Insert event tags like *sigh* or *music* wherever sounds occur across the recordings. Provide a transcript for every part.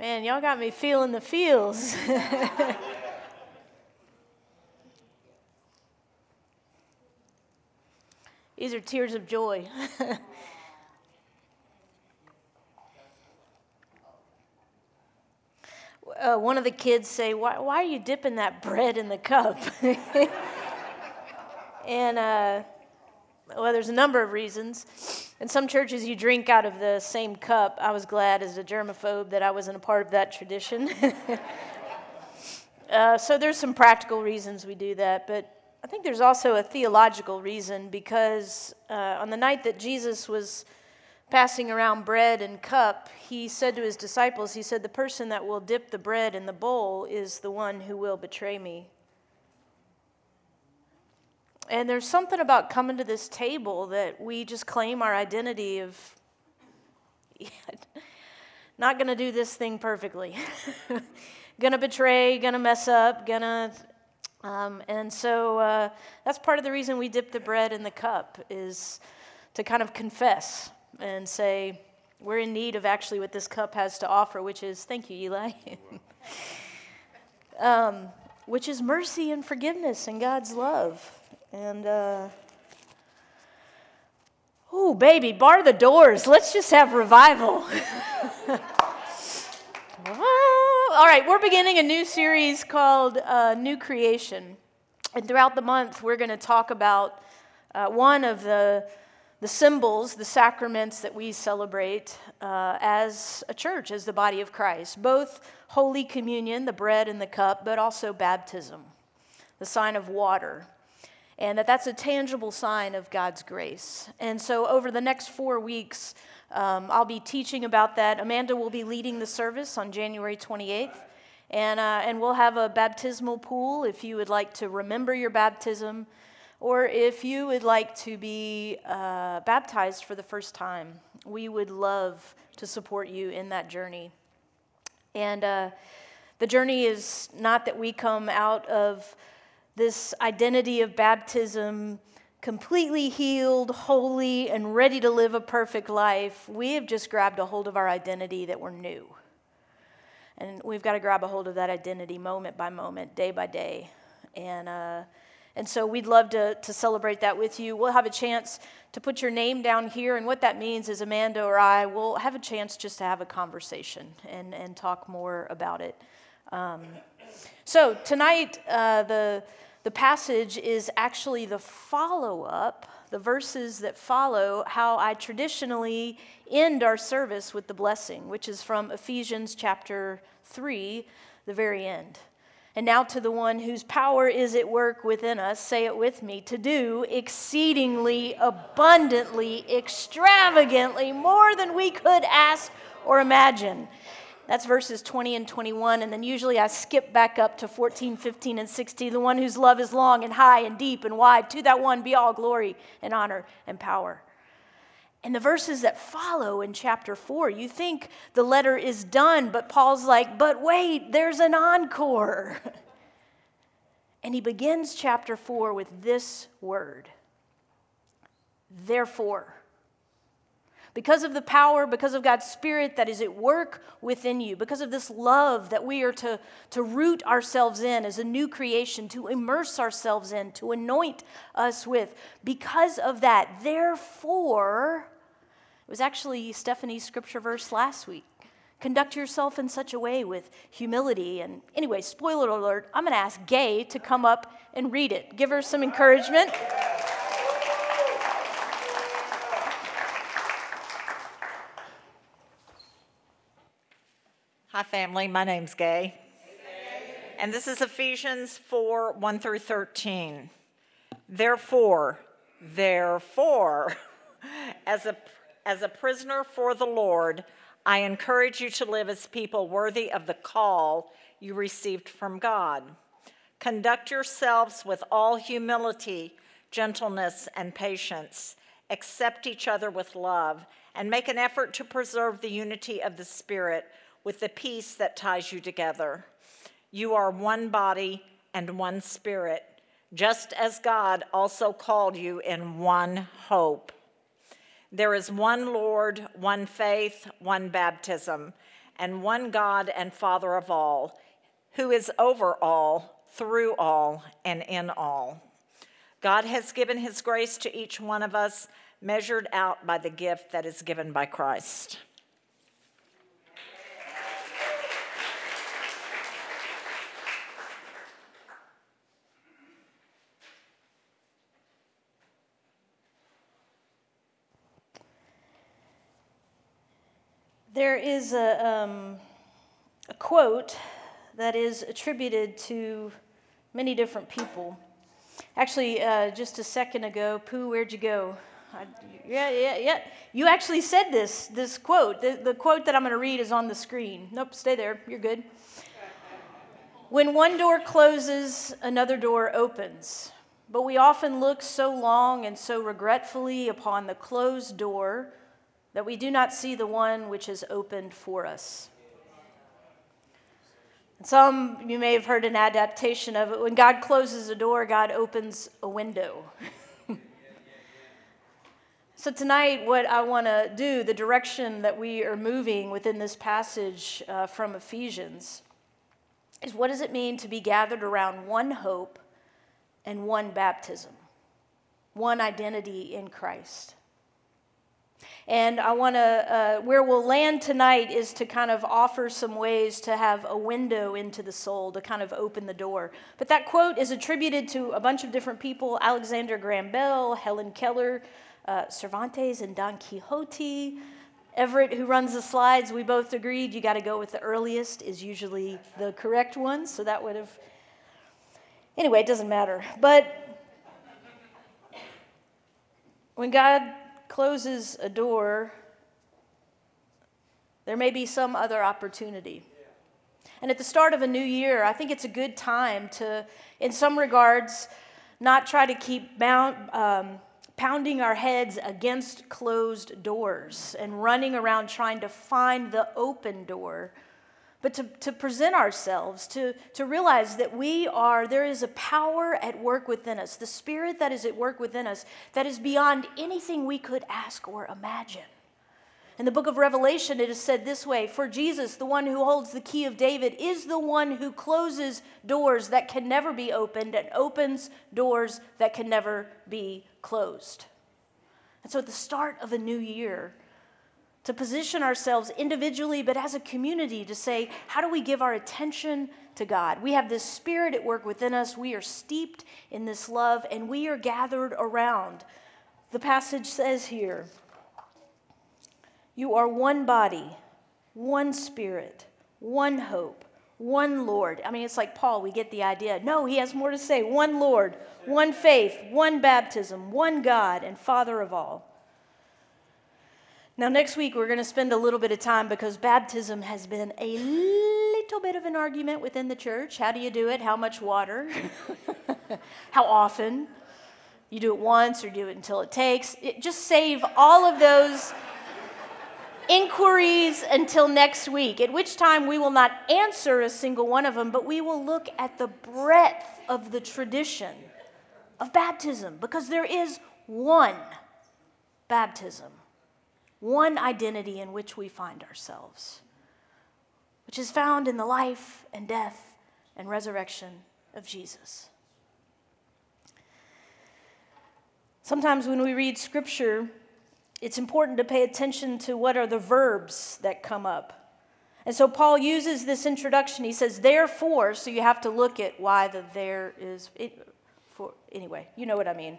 Man, y'all got me feeling the feels. *laughs* These are tears of joy. *laughs* uh, one of the kids say, why, why, are you dipping that bread in the cup? *laughs* and, uh, well, there's a number of reasons. In some churches, you drink out of the same cup. I was glad as a germaphobe that I wasn't a part of that tradition. *laughs* uh, so there's some practical reasons we do that, but I think there's also a theological reason because uh, on the night that Jesus was passing around bread and cup, he said to his disciples, He said, The person that will dip the bread in the bowl is the one who will betray me. And there's something about coming to this table that we just claim our identity of *laughs* not going to do this thing perfectly. *laughs* going to betray, going to mess up, going to. Um, and so uh, that's part of the reason we dip the bread in the cup is to kind of confess and say, we're in need of actually what this cup has to offer, which is, thank you, Eli, *laughs* um, which is mercy and forgiveness and God's love. And, uh, oh, baby, bar the doors. Let's just have revival. *laughs* All right, we're beginning a new series called uh, New Creation. And throughout the month, we're going to talk about uh, one of the the symbols, the sacraments that we celebrate uh, as a church, as the body of Christ, both Holy Communion, the bread and the cup, but also baptism, the sign of water. And that that's a tangible sign of God's grace. And so, over the next four weeks, um, I'll be teaching about that. Amanda will be leading the service on January 28th. And, uh, and we'll have a baptismal pool if you would like to remember your baptism or if you would like to be uh, baptized for the first time, we would love to support you in that journey. And uh, the journey is not that we come out of this identity of baptism completely healed, holy, and ready to live a perfect life. We have just grabbed a hold of our identity that we're new. And we've got to grab a hold of that identity moment by moment, day by day. And, uh, and so we'd love to, to celebrate that with you. We'll have a chance to put your name down here. And what that means is Amanda or I will have a chance just to have a conversation and, and talk more about it. Um, so tonight, uh, the, the passage is actually the follow up, the verses that follow how I traditionally end our service with the blessing, which is from Ephesians chapter 3, the very end. And now to the one whose power is at work within us, say it with me, to do exceedingly abundantly, extravagantly, more than we could ask or imagine. That's verses 20 and 21. And then usually I skip back up to 14, 15, and 16. The one whose love is long and high and deep and wide. To that one be all glory and honor and power and the verses that follow in chapter 4, you think the letter is done, but Paul's like, but wait, there's an encore. *laughs* And he begins chapter 4 with this word Therefore, because of the power, because of God's Spirit that is at work within you, because of this love that we are to, to root ourselves in as a new creation, to immerse ourselves in, to anoint us with, because of that, therefore, it was actually Stephanie's scripture verse last week. Conduct yourself in such a way with humility. And anyway, spoiler alert, I'm going to ask Gay to come up and read it. Give her some encouragement. Family. My name's Gay. And this is Ephesians 4 1 through 13. Therefore, therefore, *laughs* as a as a prisoner for the Lord, I encourage you to live as people worthy of the call you received from God. Conduct yourselves with all humility, gentleness, and patience. Accept each other with love, and make an effort to preserve the unity of the Spirit with the peace that ties you together. You are one body and one Spirit, just as God also called you in one hope. There is one Lord, one faith, one baptism, and one God and Father of all, who is over all, through all, and in all. God has given his grace to each one of us, measured out by the gift that is given by Christ. There is a, um, a quote that is attributed to many different people. Actually, uh, just a second ago, Pooh, where'd you go? I, yeah, yeah, yeah. You actually said this, this quote. The, the quote that I'm going to read is on the screen. Nope, stay there. You're good. When one door closes, another door opens. But we often look so long and so regretfully upon the closed door that we do not see the one which is opened for us. And some, you may have heard an adaptation of it. When God closes a door, God opens a window. *laughs* so, tonight, what I want to do, the direction that we are moving within this passage uh, from Ephesians, is what does it mean to be gathered around one hope and one baptism, one identity in Christ? And I want to, uh, where we'll land tonight is to kind of offer some ways to have a window into the soul, to kind of open the door. But that quote is attributed to a bunch of different people Alexander Graham Bell, Helen Keller, uh, Cervantes, and Don Quixote. Everett, who runs the slides, we both agreed you got to go with the earliest, is usually the correct one. So that would have. Anyway, it doesn't matter. But when God closes a door, there may be some other opportunity. And at the start of a new year, I think it's a good time to, in some regards, not try to keep bound, um, pounding our heads against closed doors and running around trying to find the open door but to, to present ourselves, to, to realize that we are, there is a power at work within us, the spirit that is at work within us that is beyond anything we could ask or imagine. In the book of Revelation, it is said this way For Jesus, the one who holds the key of David, is the one who closes doors that can never be opened and opens doors that can never be closed. And so at the start of a new year, to position ourselves individually, but as a community to say, how do we give our attention to God? We have this spirit at work within us. We are steeped in this love, and we are gathered around. The passage says here, You are one body, one spirit, one hope, one Lord. I mean, it's like Paul, we get the idea. No, he has more to say. One Lord, one faith, one baptism, one God, and Father of all now, next week, we're going to spend a little bit of time because baptism has been a little bit of an argument within the church. How do you do it? How much water? *laughs* How often? You do it once or do it until it takes. It, just save all of those inquiries until next week, at which time we will not answer a single one of them, but we will look at the breadth of the tradition of baptism because there is one baptism one identity in which we find ourselves, which is found in the life and death and resurrection of Jesus. Sometimes when we read scripture, it's important to pay attention to what are the verbs that come up. And so Paul uses this introduction. He says, therefore, so you have to look at why the there is. It, for, anyway, you know what I mean.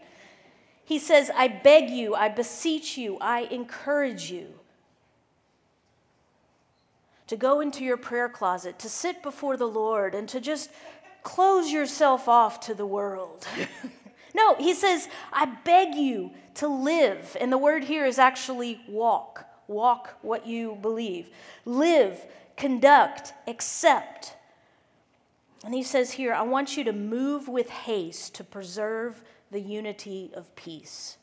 He says, I beg you, I beseech you, I encourage you to go into your prayer closet, to sit before the Lord, and to just close yourself off to the world. *laughs* no, he says, I beg you to live. And the word here is actually walk. Walk what you believe. Live, conduct, accept. And he says here, I want you to move with haste to preserve the unity of peace.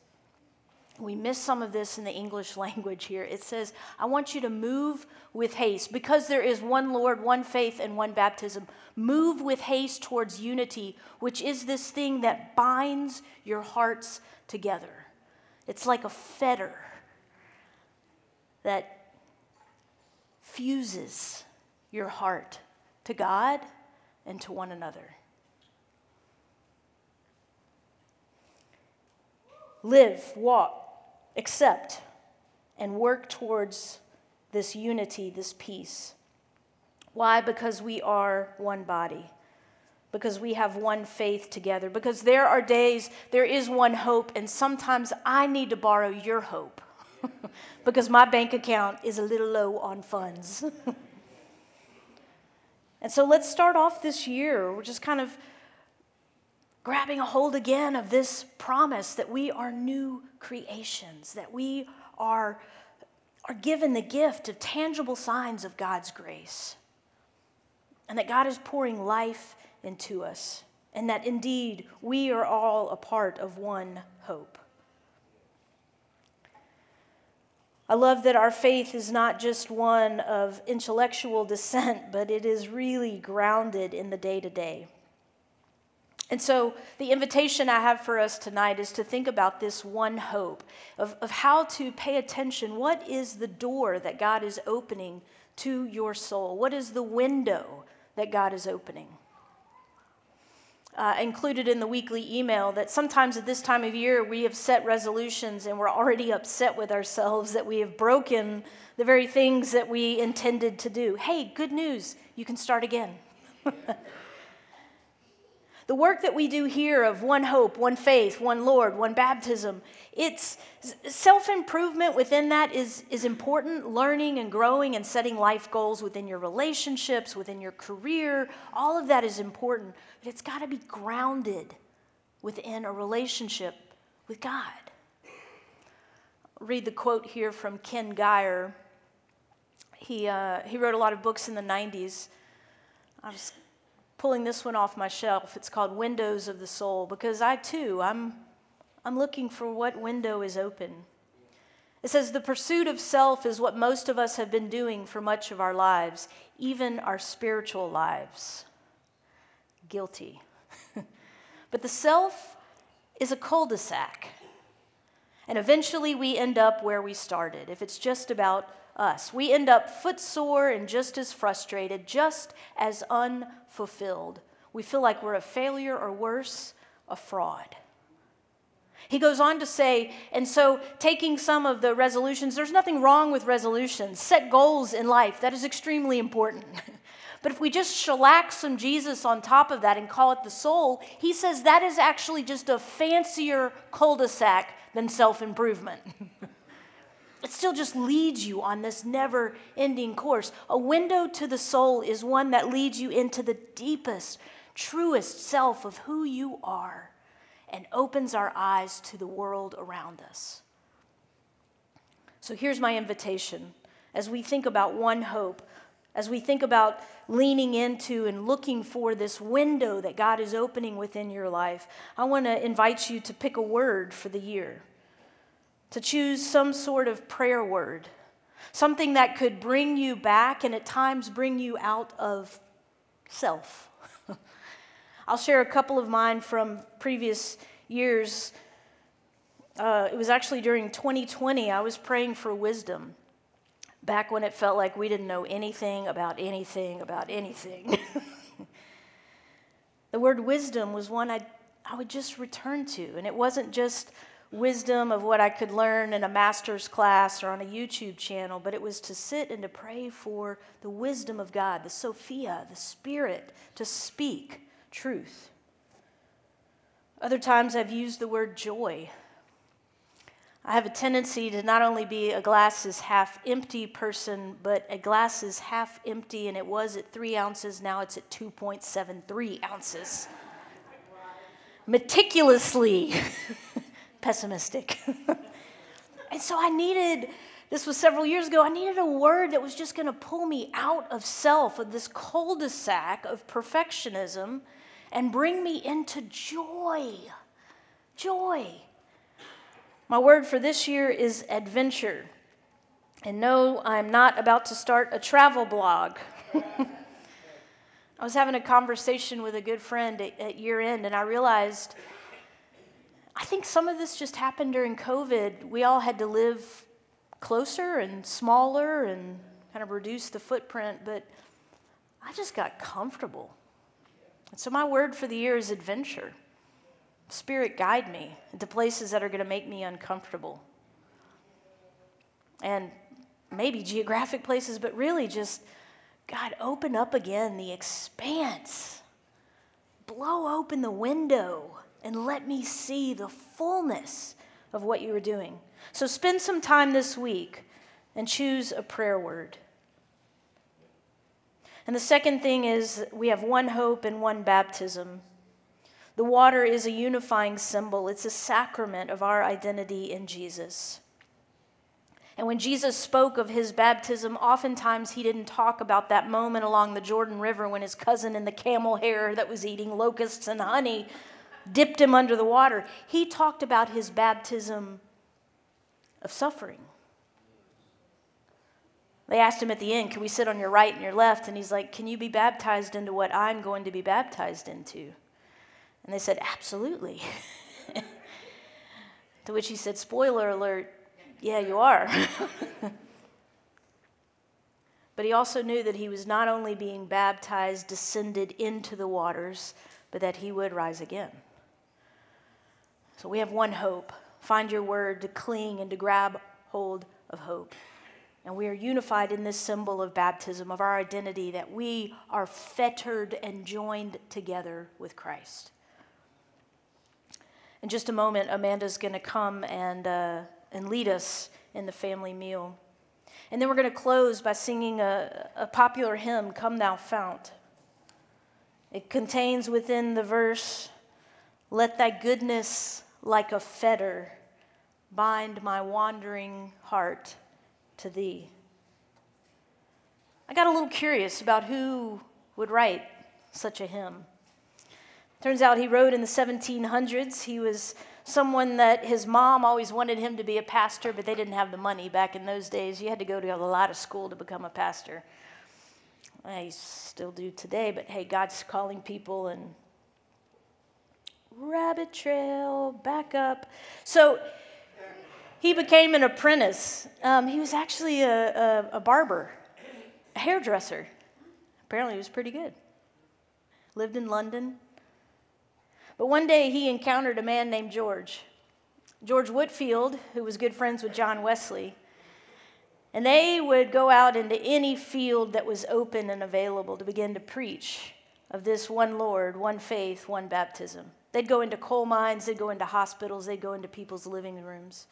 We miss some of this in the English *laughs* language here. It says, I want you to move with haste. Because there is one Lord, one faith, and one baptism, move with haste towards unity, which is this thing that binds your hearts together. It's like a fetter that fuses your heart to God and to one another. Live, walk, accept, and work towards this unity, this peace. Why? Because we are one body. Because we have one faith together. Because there are days, there is one hope, and sometimes I need to borrow your hope. *laughs* because my bank account is a little low on funds. *laughs* and so let's start off this year. We're just kind of grabbing a hold again of this promise that we are new creations, that we are, are given the gift of tangible signs of God's grace, and that God is pouring life into us, and that indeed we are all a part of one hope. I love that our faith is not just one of intellectual *laughs* dissent, but it is really grounded in the day to day. And so, the invitation I have for us tonight is to think about this one hope of, of how to pay attention. What is the door that God is opening to your soul? What is the window that God is opening? Uh, included in the weekly email that sometimes at this time of year we have set resolutions and we're already upset with ourselves that we have broken the very things that we intended to do. Hey, good news, you can start again. *laughs* The work that we do here of one hope, one faith, one Lord, one baptism, it's self improvement within that is, is important. Learning and growing and setting life goals within your relationships, within your career, all of that is important. But it's got to be grounded within a relationship with God. I'll read the quote here from Ken Gire. He, uh, he wrote a lot of books in the 90s. I was pulling this one off my shelf. It's called Windows of the Soul because I too, I'm, I'm looking for what window is open. It says, The pursuit of self is what most of us have been doing for much of our lives, even our spiritual lives. Guilty. *laughs* but the self is a cul de sac. And eventually we end up where we started. If it's just about us. We end up footsore and just as frustrated, just as unfulfilled. We feel like we're a failure or worse, a fraud. He goes on to say, and so taking some of the resolutions, there's nothing wrong with resolutions. Set goals in life, that is extremely important. *laughs* but if we just shellac some Jesus on top of that and call it the soul, he says that is actually just a fancier cul de sac than self improvement. *laughs* it still just leads you on this never ending course. A window to the soul is one that leads you into the deepest, truest self of who you are and opens our eyes to the world around us. So here's my invitation as we think about one hope, as we think about leaning into and looking for this window that God is opening within your life, I want to invite you to pick a word for the year to choose some sort of prayer word, something that could bring you back and at times bring you out of self. *laughs* I'll share a couple of mine from previous years. Uh, it was actually during 2020, I was praying for wisdom back when it felt like we didn't know anything about anything about anything. *laughs* the word wisdom was one I, I would just return to, and it wasn't just wisdom of what I could learn in a master's class or on a YouTube channel, but it was to sit and to pray for the wisdom of God, the Sophia, the Spirit, to speak truth. Other times I've used the word joy. I have a tendency to not only be a glass is half empty person, but a glass is half empty, and it was at three ounces, now it's at 2.73 ounces. Meticulously. *laughs* pessimistic. *laughs* and so I needed, this was several years ago, I needed a word that was just going to pull me out of self, of this cul de sac of perfectionism, and bring me into joy. Joy. My word for this year is adventure. And no, I'm not about to start a travel blog. *laughs* I was having a conversation with a good friend at, at year end, and I realized I think some of this just happened during COVID. We all had to live closer and smaller and kind of reduce the footprint, but I just got comfortable. And so my word for the year is adventure. Spirit, guide me into places that are going to make me uncomfortable. And maybe geographic places, but really just, God, open up again the expanse. Blow open the window and let me see the fullness of what you are doing. So spend some time this week and choose a prayer word. And the second thing is we have one hope and one baptism. The water is a unifying symbol, it's a sacrament of our identity in Jesus. And when Jesus spoke of his baptism, oftentimes he didn't talk about that moment along the Jordan River when his cousin in the camel hair that was eating locusts and honey dipped him under the water. He talked about his baptism of suffering. They asked him at the end, Can we sit on your right and your left? And he's like, Can you be baptized into what I'm going to be baptized into? And they said, Absolutely. *laughs* to which he said, Spoiler alert, yeah, you are. *laughs* but he also knew that he was not only being baptized, descended into the waters, but that he would rise again. So we have one hope. Find your word to cling and to grab hold of hope. And we are unified in this symbol of baptism, of our identity, that we are fettered and joined together with Christ. In just a moment, Amanda's going to come and, uh, and lead us in the family meal. And then we're going to close by singing a, a popular hymn, Come Thou Fount. It contains within the verse, Let thy goodness like a fetter bind my wandering heart to thee. I got a little curious about who would write such a hymn. Turns out he wrote in the 1700s. He was someone that his mom always wanted him to be a pastor, but they didn't have the money back in those days. You had to go to a lot of school to become a pastor. I still do today, but hey, God's calling people and rabbit trail, back up. So he became an apprentice. Um, he was actually a, a, a barber, a hairdresser. Apparently, he was pretty good. Lived in London, but one day he encountered a man named George, George Whitefield, who was good friends with John Wesley. And they would go out into any field that was open and available to begin to preach of this one Lord, one faith, one baptism. They'd go into coal mines, they'd go into hospitals, they'd go into people's living rooms.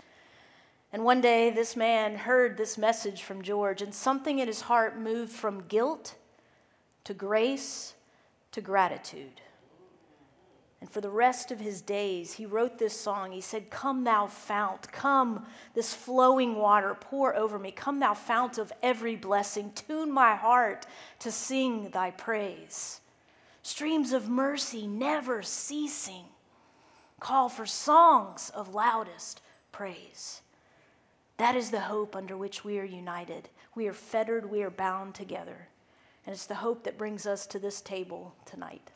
And one day, this man heard this message from George, and something in his heart moved from guilt to grace to gratitude. And for the rest of his days, he wrote this song. He said, Come, thou fount, come, this flowing water, pour over me. Come, thou fount of every blessing, tune my heart to sing thy praise. Streams of mercy never ceasing, call for songs of loudest praise. That is the hope under which we are united. We are fettered, we are bound together. And it's the hope that brings us to this table tonight.